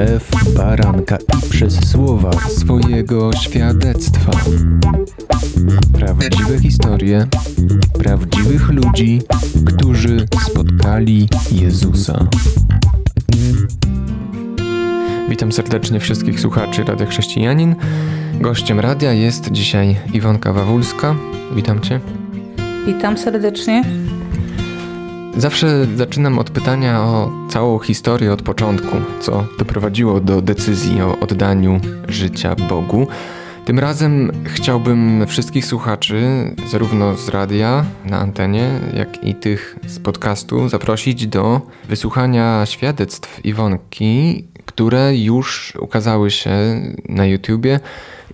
krew baranka i przez słowa swojego świadectwa. Prawdziwe historie prawdziwych ludzi, którzy spotkali Jezusa. Witam serdecznie wszystkich słuchaczy Radia Chrześcijanin. Gościem radia jest dzisiaj Iwonka Wawulska. Witam Cię. Witam serdecznie. Zawsze zaczynam od pytania o całą historię od początku, co doprowadziło do decyzji o oddaniu życia Bogu. Tym razem chciałbym wszystkich słuchaczy, zarówno z radia na antenie, jak i tych z podcastu, zaprosić do wysłuchania świadectw Iwonki, które już ukazały się na YouTubie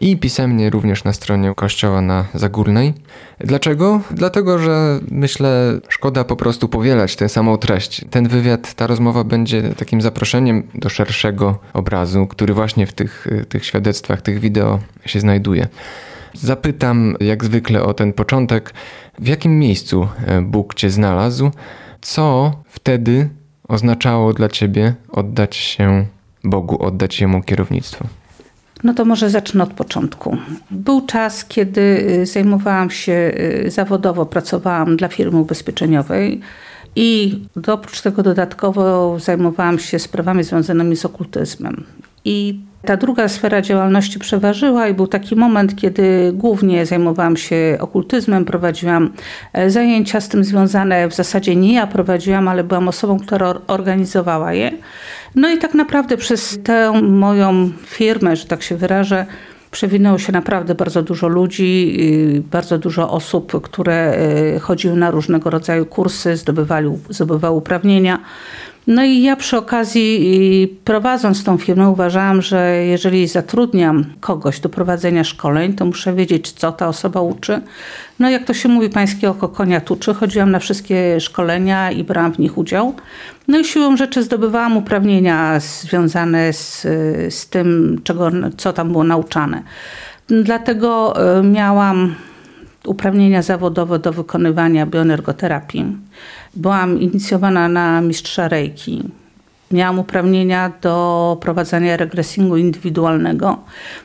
i pisemnie również na stronie Kościoła na Zagórnej. Dlaczego? Dlatego, że myślę, szkoda po prostu powielać tę samą treść. Ten wywiad, ta rozmowa będzie takim zaproszeniem do szerszego obrazu, który właśnie w tych, tych świadectwach, tych wideo się znajduje. Zapytam jak zwykle o ten początek. W jakim miejscu e, Bóg Cię znalazł? Co wtedy oznaczało dla Ciebie oddać się Bogu, oddać Jemu kierownictwo? No to może zacznę od początku. Był czas, kiedy y, zajmowałam się y, zawodowo, pracowałam dla firmy ubezpieczeniowej i oprócz tego dodatkowo zajmowałam się sprawami związanymi z okultyzmem. I ta druga sfera działalności przeważyła i był taki moment, kiedy głównie zajmowałam się okultyzmem, prowadziłam e, zajęcia z tym związane. W zasadzie nie ja prowadziłam, ale byłam osobą, która organizowała je. No i tak naprawdę przez tę moją firmę, że tak się wyrażę, przewinęło się naprawdę bardzo dużo ludzi, bardzo dużo osób, które e, chodziły na różnego rodzaju kursy, zdobywały, zdobywały uprawnienia. No i ja przy okazji prowadząc tą firmę uważałam, że jeżeli zatrudniam kogoś do prowadzenia szkoleń, to muszę wiedzieć, co ta osoba uczy. No jak to się mówi, pańskie oko konia tuczy. Chodziłam na wszystkie szkolenia i brałam w nich udział. No i siłą rzeczy zdobywałam uprawnienia związane z, z tym, czego, co tam było nauczane. Dlatego e, miałam uprawnienia zawodowe do wykonywania bioenergoterapii. Byłam inicjowana na mistrza Reiki. Miałam uprawnienia do prowadzenia regresingu indywidualnego.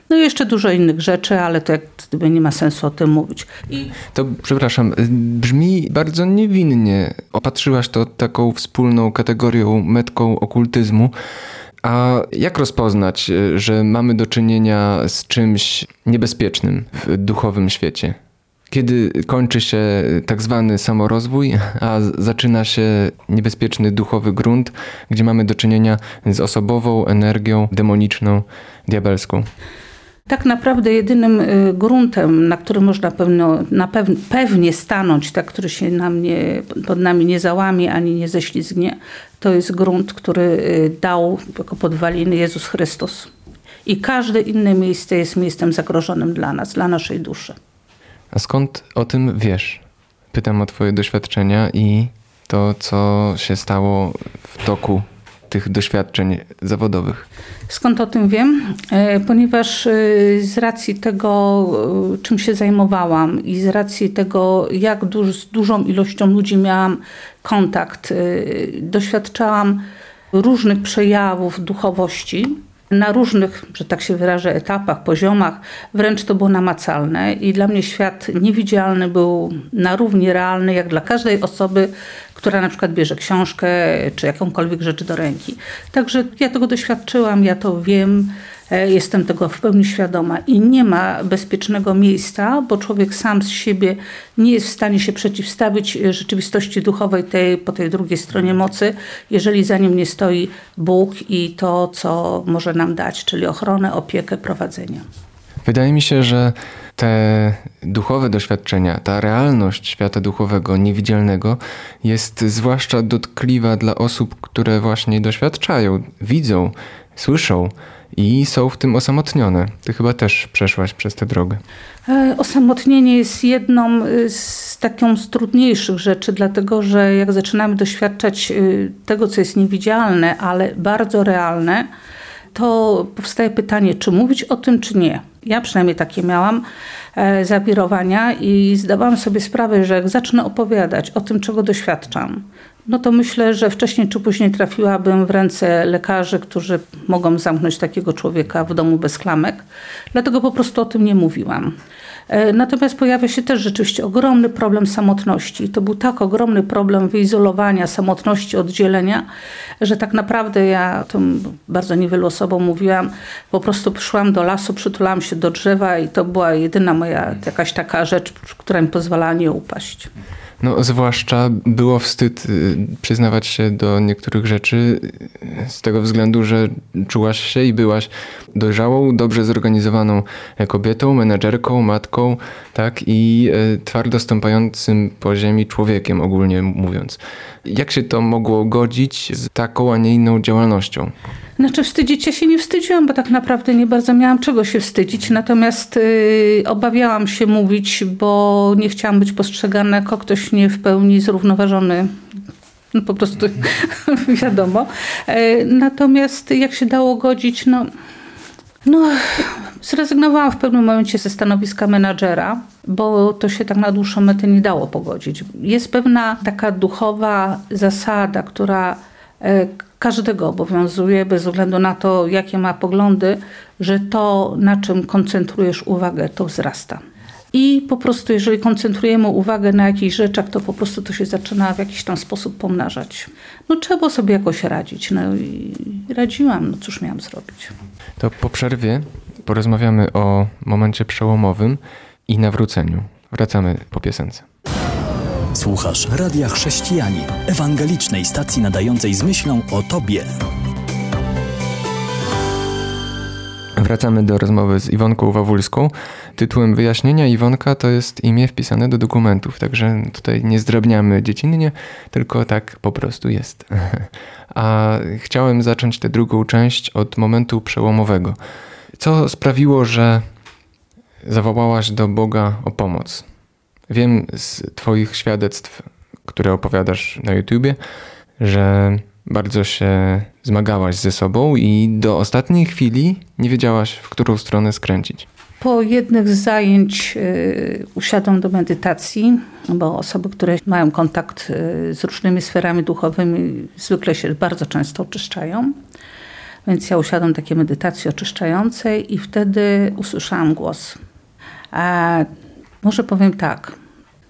No i jeszcze dużo innych rzeczy, ale to jak gdyby nie ma sensu o tym mówić. I... To przepraszam, brzmi bardzo niewinnie. Opatrzyłaś to taką wspólną kategorią, metką okultyzmu. A jak rozpoznać, że mamy do czynienia z czymś niebezpiecznym w duchowym świecie? Kiedy kończy się tak zwany samorozwój, a zaczyna się niebezpieczny duchowy grunt, gdzie mamy do czynienia z osobową energią demoniczną, diabelską. Tak naprawdę jedynym y, gruntem, na którym można pewno, na pew, pewnie stanąć, tak, który się pod nami nie załamie ani nie ześlizgnie, to jest grunt, który y, dał jako podwaliny Jezus Chrystus. I każde inne miejsce jest miejscem zagrożonym dla nas, dla naszej duszy. A skąd o tym wiesz? Pytam o Twoje doświadczenia i to, co się stało w toku tych doświadczeń zawodowych. Skąd o tym wiem? E, ponieważ e, z racji tego, e, czym się zajmowałam i z racji tego, jak duż, z dużą ilością ludzi miałam kontakt, doświadczałam różnych przejawów duchowości na różnych, że tak się wyrażę, etapach, poziomach, wręcz to było namacalne i dla mnie świat niewidzialny był na równi realny, jak dla każdej osoby, która na przykład bierze książkę czy jakąkolwiek rzecz do ręki. Także ja tego doświadczyłam, ja to wiem, jestem tego w pełni świadoma i nie ma bezpiecznego miejsca, bo człowiek sam z siebie nie jest w stanie się przeciwstawić rzeczywistości duchowej tej, po tej drugiej stronie mocy, jeżeli za nim nie stoi Bóg i to, co może nam dać, czyli ochronę, opiekę, prowadzenie. Wydaje mi się, że te duchowe doświadczenia, ta realność świata duchowego, niewidzialnego jest zwłaszcza dotkliwa dla osób, które właśnie doświadczają, widzą, słyszą i są w tym osamotnione. Ty chyba też przeszłaś przez tę drogę. E, osamotnienie jest jedną y, z taką z trudniejszych rzeczy, dlatego że jak zaczynamy doświadczać y, tego, co jest niewidzialne, ale bardzo realne, to powstaje pytanie, czy mówić o tym, czy nie. Ja przynajmniej takie miałam e, zawirowania i zdawałam sobie sprawę, że jak zacznę opowiadać o tym, czego doświadczam, no to myślę, że wcześniej czy później trafiłabym w ręce lekarzy, którzy mogą zamknąć takiego człowieka w domu bez klamek. Dlatego po prostu o tym nie mówiłam. E, natomiast pojawia się też rzeczywiście ogromny problem samotności. To był tak ogromny problem wyizolowania, samotności, oddzielenia, że tak naprawdę ja to bardzo niewielu osobom mówiłam, po prostu przyszłam do lasu, przytulałam się do drzewa i to była jedyna moja jakaś taka rzecz, która mi pozwalała nie upaść. No, zwłaszcza było wstyd y, przyznawać się do niektórych rzeczy y, z tego względu, że czułaś się i byłaś dojrzałą, dobrze zorganizowaną kobietą, menedżerką, matką, tak, i y, twardo stąpającym po ziemi człowiekiem, ogólnie mówiąc. Jak się to mogło godzić z taką, a nie inną działalnością? Znaczy wstydzić ja się nie wstydziłam, bo tak naprawdę nie bardzo miałam czego się wstydzić, natomiast obawiałam się mówić, bo nie chciałam być postrzegana jako ktoś nie w pełni zrównoważony. No po prostu wiadomo. Yy, natomiast jak się dało godzić, no... No, zrezygnowałam w pewnym momencie ze stanowiska menadżera, bo to się tak na dłuższą metę nie dało pogodzić. Jest pewna taka duchowa zasada, która e, każdego obowiązuje, bez względu na to, jakie ma poglądy, że to, na czym koncentrujesz uwagę, to wzrasta. I po prostu, jeżeli koncentrujemy uwagę na jakichś rzeczach, to po prostu to się zaczyna w jakiś tam sposób pomnażać. No trzeba sobie jakoś radzić. No i radziłam, no cóż miałam zrobić. To po przerwie porozmawiamy o momencie przełomowym i nawróceniu. Wracamy po piosence. Słuchasz Radia Chrześcijani, ewangelicznej stacji nadającej z myślą o Tobie. Wracamy do rozmowy z Iwonką Wawulską. Tytułem wyjaśnienia Iwonka to jest imię wpisane do dokumentów, także tutaj nie zdrabniamy dziecinnie, tylko tak po prostu jest. A chciałem zacząć tę drugą część od momentu przełomowego. Co sprawiło, że zawołałaś do Boga o pomoc? Wiem z Twoich świadectw, które opowiadasz na YouTubie, że bardzo się zmagałaś ze sobą i do ostatniej chwili nie wiedziałaś, w którą stronę skręcić. Po jednych z zajęć y, usiadłam do medytacji, bo osoby, które mają kontakt y, z różnymi sferami duchowymi, zwykle się bardzo często oczyszczają. Więc ja usiadłam takie medytacji oczyszczającej i wtedy usłyszałam głos. A może powiem tak.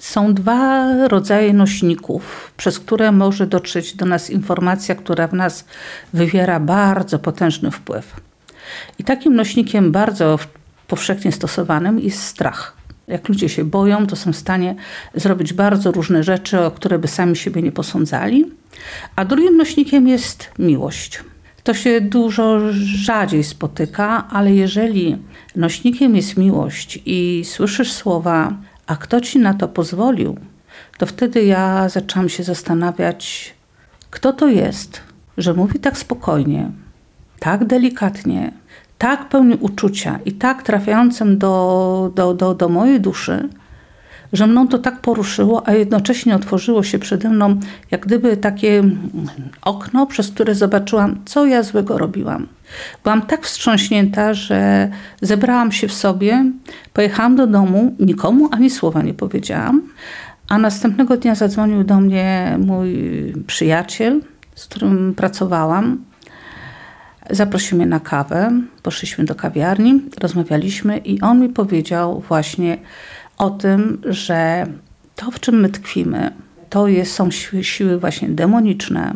Są dwa rodzaje nośników, przez które może dotrzeć do nas informacja, która w nas wywiera bardzo potężny wpływ. I takim nośnikiem bardzo powszechnie stosowanym jest strach. Jak ludzie się boją, to są w stanie zrobić bardzo różne rzeczy, o które by sami siebie nie posądzali. A drugim nośnikiem jest miłość. To się dużo rzadziej spotyka, ale jeżeli nośnikiem jest miłość i słyszysz słowa, a kto ci na to pozwolił, to wtedy ja zaczęłam się zastanawiać, kto to jest, że mówi tak spokojnie, tak delikatnie, tak pełny uczucia i tak trafiającym do, do, do, do mojej duszy, że mną to tak poruszyło, a jednocześnie otworzyło się przede mną jak gdyby takie okno, przez które zobaczyłam, co ja złego robiłam. Byłam tak wstrząśnięta, że zebrałam się w sobie, pojechałam do domu, nikomu ani słowa nie powiedziałam, a następnego dnia zadzwonił do mnie mój przyjaciel, z którym pracowałam. Zaprosił mnie na kawę, poszliśmy do kawiarni, rozmawialiśmy i on mi powiedział właśnie, o tym, że to, w czym my tkwimy, to jest, są siły, siły właśnie demoniczne,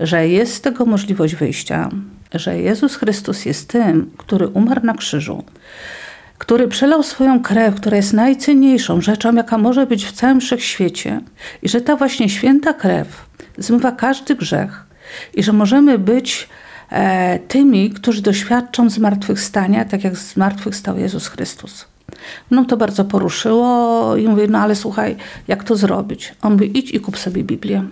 że jest z tego możliwość wyjścia, że Jezus Chrystus jest tym, który umarł na krzyżu, który przelał swoją krew, która jest najcenniejszą rzeczą, jaka może być w całym wszechświecie, i że ta właśnie święta krew zmywa każdy grzech, i że możemy być e, tymi, którzy doświadczą zmartwychwstania, tak jak zmartwychwstał Jezus Chrystus. No to bardzo poruszyło i mówię, no ale słuchaj, jak to zrobić? On mówi, idź i kup sobie Biblię.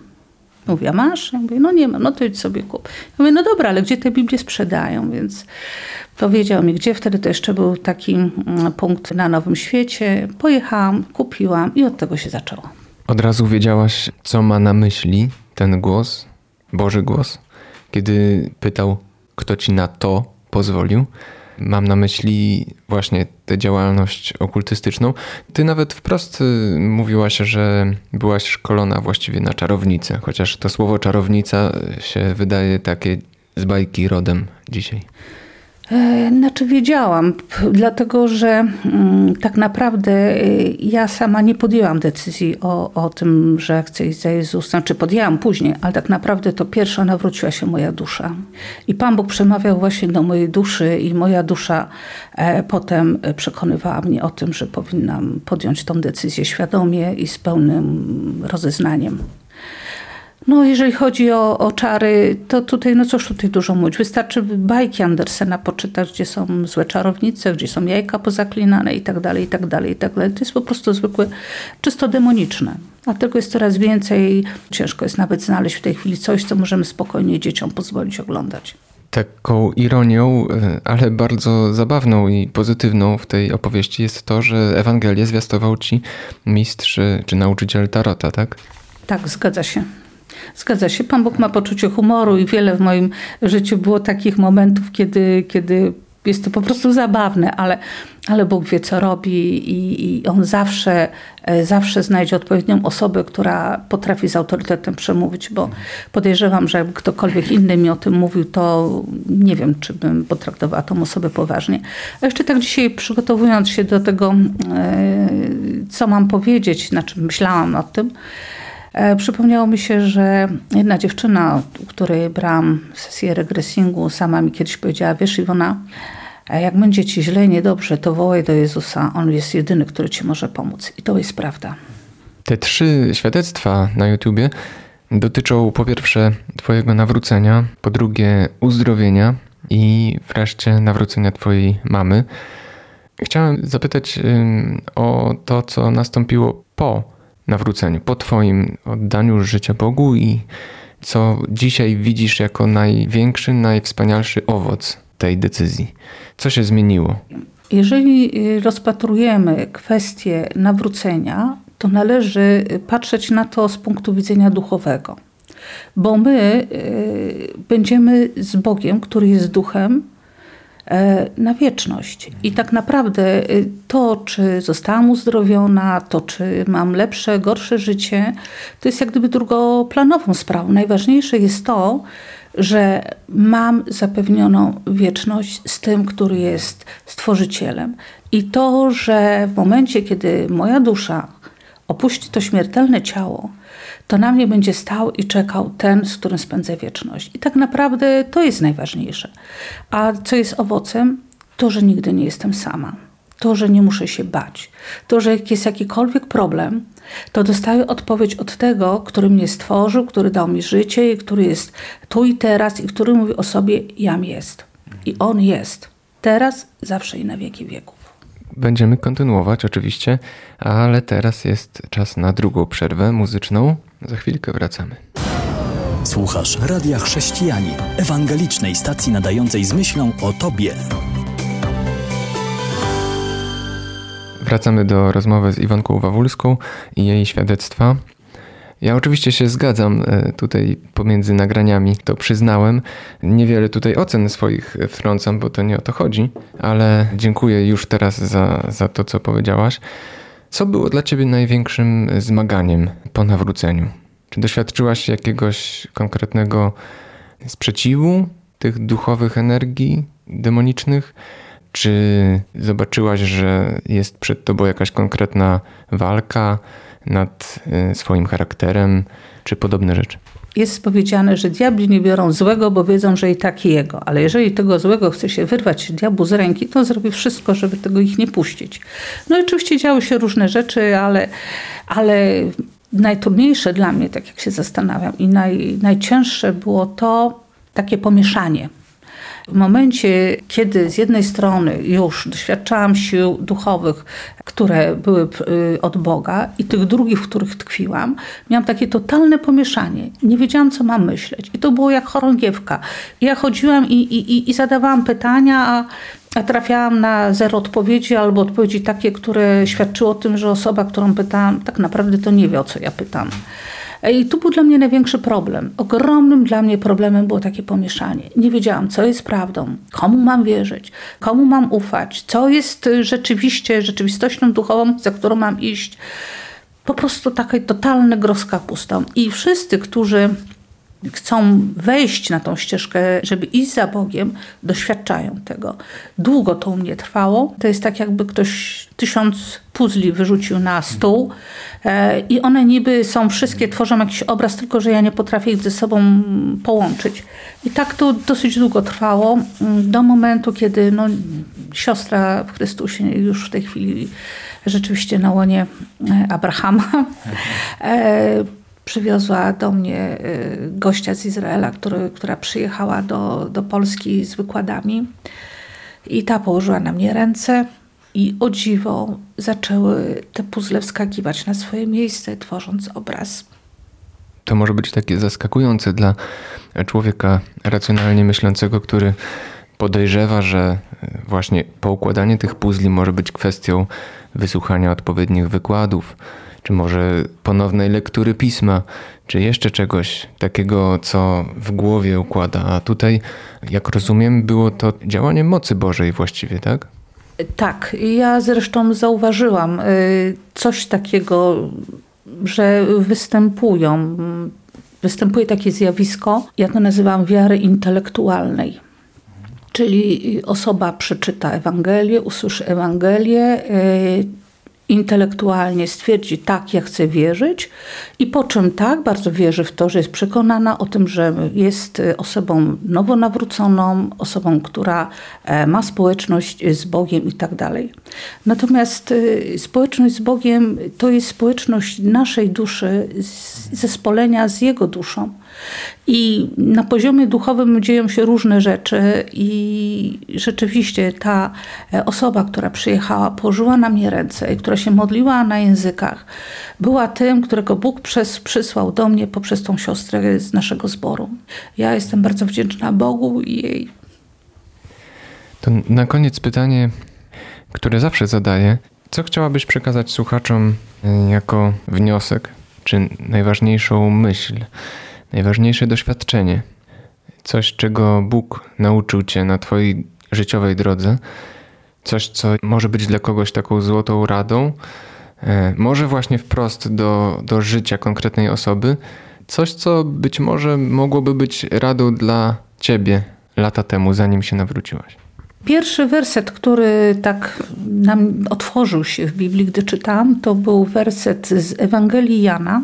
Mówię, a masz? Ja mówię, no nie mam, no to idź sobie kup. Ja mówię, no dobra, ale gdzie te Biblie sprzedają? Więc powiedział mi, gdzie wtedy to jeszcze był taki mm, punkt na Nowym Świecie. Pojechałam, kupiłam i od tego się zaczęło. Od razu wiedziałaś, co ma na myśli ten głos, Boży głos, kiedy pytał, kto ci na to pozwolił. Mam na myśli właśnie tę działalność okultystyczną. Ty nawet wprost y, mówiłaś, że byłaś szkolona właściwie na czarownicę, chociaż to słowo czarownica się wydaje takie z bajki rodem dzisiaj. E, znaczy wiedziałam, dlatego że mm, tak naprawdę e, ja sama nie podjęłam decyzji o, o tym, że chcę iść za Jezusem, znaczy podjęłam później, ale tak naprawdę to pierwsza nawróciła się moja dusza. I Pan Bóg przemawiał właśnie do mojej duszy i moja dusza e, potem przekonywała mnie o tym, że powinnam podjąć tą decyzję świadomie i z pełnym rozeznaniem. No, jeżeli chodzi o, o czary, to tutaj, no cóż tutaj dużo mówić. Wystarczy bajki Andersena poczytać, gdzie są złe czarownice, gdzie są jajka pozaklinane i tak dalej, i tak dalej, i tak dalej. To jest po prostu zwykłe, czysto demoniczne. A tego jest coraz więcej. Ciężko jest nawet znaleźć w tej chwili coś, co możemy spokojnie dzieciom pozwolić oglądać. Taką ironią, e, ale bardzo zabawną i pozytywną w tej opowieści jest to, że Ewangelię zwiastował ci mistrz czy nauczyciel Tarota, tak? Tak, zgadza się. Zgadza się. Pan Bóg ma poczucie humoru i wiele w moim życiu było takich momentów, kiedy, kiedy jest to po prostu zabawne, ale, ale Bóg wie, co robi i, i, On zawsze, e, zawsze znajdzie odpowiednią osobę, która potrafi z autorytetem przemówić, bo podejrzewam, że jakby ktokolwiek inny mi o tym mówił, to nie wiem, czy bym potraktowała tą osobę poważnie. A jeszcze tak dzisiaj przygotowując się do tego, e, co mam powiedzieć, znaczy myślałam o tym, przypomniało mi się, że jedna dziewczyna, u której brałam sesję regresingu, sama mi kiedyś powiedziała, wiesz Iwona, e, jak będzie ci źle, niedobrze, to wołaj do Jezusa. On jest jedyny, który ci może pomóc. I to jest prawda. Te trzy świadectwa na YouTubie dotyczą po pierwsze Twojego nawrócenia, po drugie uzdrowienia i wreszcie nawrócenia Twojej mamy. Chciałem zapytać o to, co nastąpiło po nawróceniu, po Twoim oddaniu życia Bogu i co dzisiaj widzisz jako największy, najwspanialszy owoc tej decyzji? Co się zmieniło? Jeżeli y, rozpatrujemy kwestię nawrócenia, to należy patrzeć na to z punktu widzenia duchowego. Bo my y, będziemy z Bogiem, który jest duchem, na wieczność. I tak naprawdę y, to, czy zostałam uzdrowiona, to, czy mam lepsze, gorsze życie, to jest jak gdyby drugoplanową sprawą. Najważniejsze jest to, że mam zapewnioną wieczność z tym, który jest stworzycielem. I to, że w momencie, kiedy moja dusza opuści to śmiertelne ciało, to na mnie będzie stał i czekał ten, z którym spędzę wieczność. I tak naprawdę to jest najważniejsze. A co jest owocem? To, że nigdy nie jestem sama. To, że nie muszę się bać. To, że jak jest jakikolwiek problem, to dostaję odpowiedź od tego, który mnie stworzył, który dał mi życie i który jest tu i teraz i który mówi o sobie, jam jest. I on jest. Teraz, zawsze i na wieki wieków. Będziemy kontynuować oczywiście, ale teraz jest czas na drugą przerwę muzyczną. Za chwilkę wracamy. Słuchasz Radia Chrześcijani, ewangelicznej stacji nadającej z myślą o Tobie. Wracamy do rozmowy z Iwonką Wawulską i jej świadectwa. Ja oczywiście się zgadzam e, tutaj pomiędzy nagraniami, to przyznałem. Niewiele tutaj ocen swoich wtrącam, bo to nie o to chodzi, ale dziękuję już teraz za, za to, co powiedziałaś. Co było dla ciebie największym zmaganiem po nawróceniu? Czy doświadczyłaś jakiegoś konkretnego sprzeciwu tych duchowych energii demonicznych? Czy zobaczyłaś, że jest przed tobą jakaś konkretna walka nad y, swoim charakterem, czy podobne rzeczy? Jest powiedziane, że diabli nie biorą złego, bo wiedzą, że i tak jego. Ale jeżeli tego złego chce się wyrwać diabłu z ręki, to zrobi wszystko, żeby tego ich nie puścić. No i oczywiście działy się różne rzeczy, ale, ale najtrudniejsze dla mnie, tak jak się zastanawiam, i naj, najcięższe było to takie pomieszanie w momencie, kiedy z jednej strony już doświadczałam sił duchowych, które były y, od Boga, i tych drugich, w których tkwiłam, miałam takie totalne pomieszanie. Nie wiedziałam, co mam myśleć. I to było jak chorągiewka. Ja chodziłam i, i, i zadawałam pytania, a a trafiałam na zero odpowiedzi albo odpowiedzi takie, które świadczyły o tym, że osoba, którą pytałam, tak naprawdę to nie wie, o co ja pytam. I tu był dla mnie największy problem. Ogromnym dla mnie problemem było takie pomieszanie. Nie wiedziałam, co jest prawdą, komu mam wierzyć, komu mam ufać, co jest rzeczywiście rzeczywistością duchową, za którą mam iść. Po prostu taki totalny gros kapustą. I wszyscy, którzy chcą wejść na tą ścieżkę, żeby iść za Bogiem, doświadczają tego. Długo to u mnie trwało. To jest tak, jakby ktoś tysiąc puzli wyrzucił na stół e, i one niby są wszystkie, tworzą jakiś obraz, tylko że ja nie potrafię ich ze sobą połączyć. I tak to dosyć długo trwało, mm, do momentu, kiedy no, siostra w Chrystusie już w tej chwili rzeczywiście na łonie e, Abrahama e, przywiozła do mnie y, gościa z Izraela, który, która przyjechała do, do Polski z wykładami. I ta położyła na mnie ręce i o dziwo zaczęły te puzzle wskakiwać na swoje miejsce, tworząc obraz. To może być takie zaskakujące dla człowieka racjonalnie myślącego, który podejrzewa, że właśnie poukładanie tych puzli może być kwestią wysłuchania odpowiednich wykładów, czy może ponownej lektury pisma, czy jeszcze czegoś takiego, co w głowie układa. A tutaj, jak rozumiem, było to działanie mocy Bożej właściwie, tak? Tak, ja zresztą zauważyłam y, coś takiego, że występują, występuje takie zjawisko, ja to nazywam wiary intelektualnej. Czyli osoba przeczyta Ewangelię, usłyszy Ewangelię, y, intelektualnie stwierdzi, tak, ja chcę wierzyć, i po czym tak, bardzo wierzy w to, że jest przekonana o tym, że jest osobą nowonawróconą, osobą, która e, ma społeczność z Bogiem i tak dalej. Natomiast e, społeczność z Bogiem to jest społeczność naszej duszy, zespolenia z Jego duszą. I na poziomie duchowym dzieją się różne rzeczy, i rzeczywiście ta e, osoba, która przyjechała, położyła na mnie ręce i która się modliła na językach, była tym, którego Bóg przez, przysłał do mnie poprzez tą siostrę z naszego zboru. Ja jestem bardzo wdzięczna Bogu i jej. To na koniec pytanie, które zawsze zadaję. Co chciałabyś przekazać słuchaczom e, jako wniosek, czy najważniejszą myśl? Najważniejsze doświadczenie, coś, czego Bóg nauczył cię na twojej życiowej drodze, coś, co może być dla kogoś taką złotą radą, e, może właśnie wprost do, do życia konkretnej osoby, coś, co być może mogłoby być radą dla ciebie lata temu, zanim się nawróciłaś. Pierwszy werset, który tak nam otworzył się w Biblii, gdy czytałam, to był werset z Ewangelii Jana,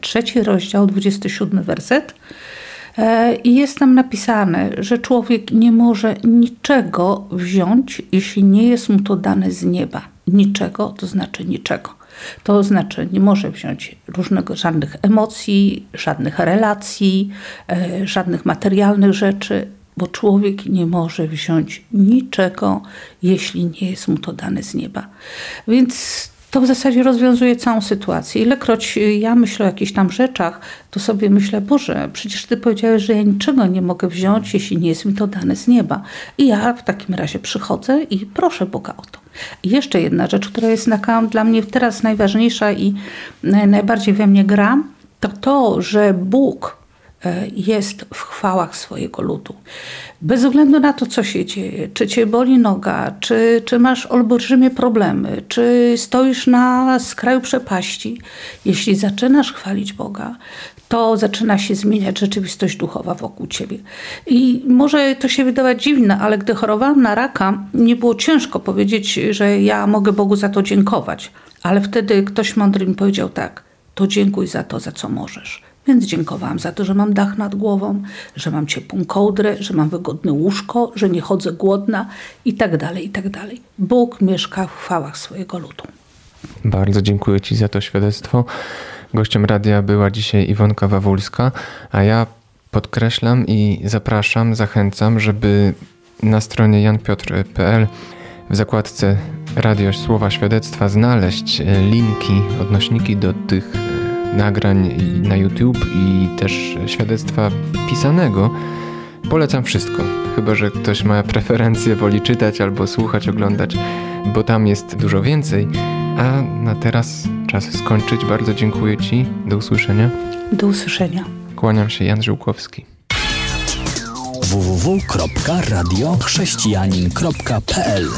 trzeci rozdział, 27 werset. E, I jest tam napisane, że człowiek nie może niczego wziąć, jeśli nie jest mu to dane z nieba. Niczego to znaczy niczego. To znaczy nie może wziąć różnego, żadnych emocji, żadnych relacji, e, żadnych materialnych rzeczy, bo człowiek nie może wziąć niczego, jeśli nie jest mu to dane z nieba. Więc to w zasadzie rozwiązuje całą sytuację. Ilekroć ja myślę o jakichś tam rzeczach, to sobie myślę, Boże, przecież Ty powiedziałeś, że ja niczego nie mogę wziąć, jeśli nie jest mi to dane z nieba. I ja w takim razie przychodzę i proszę Boga o to. I jeszcze jedna rzecz, która jest na dla mnie teraz najważniejsza i najbardziej we mnie gra, to to, że Bóg E, jest w chwałach swojego ludu. Bez względu na to, co się dzieje, czy cię boli noga, czy, czy masz olbrzymie problemy, czy stoisz na skraju przepaści, jeśli zaczynasz chwalić Boga, to zaczyna się zmieniać rzeczywistość duchowa wokół ciebie. I może to się wydawać dziwne, ale gdy chorowałam na raka, nie było ciężko powiedzieć, że ja mogę Bogu za to dziękować. Ale wtedy ktoś mądry mi powiedział tak, to dziękuj za to, za co możesz. Więc dziękowałam za to, że mam dach nad głową, że mam ciepłą kołdrę, że mam wygodne łóżko, że nie chodzę głodna i tak dalej, i tak dalej. Bóg mieszka w chwałach swojego ludu. Bardzo dziękuję Ci za to świadectwo. Gościem radia była dzisiaj Iwonka Wawulska, a ja podkreślam i zapraszam, zachęcam, żeby na stronie janpiotr.pl w zakładce Radio Słowa Świadectwa znaleźć linki, odnośniki do tych nagrań na YouTube i też świadectwa pisanego. Polecam wszystko, chyba że ktoś ma preferencję, woli czytać albo słuchać, oglądać, bo tam jest dużo więcej. A na teraz czas skończyć. Bardzo dziękuję Ci. Do usłyszenia. Do usłyszenia. Kłaniam się, Jan Żyłkowski. www.radiochrześcijanin.pl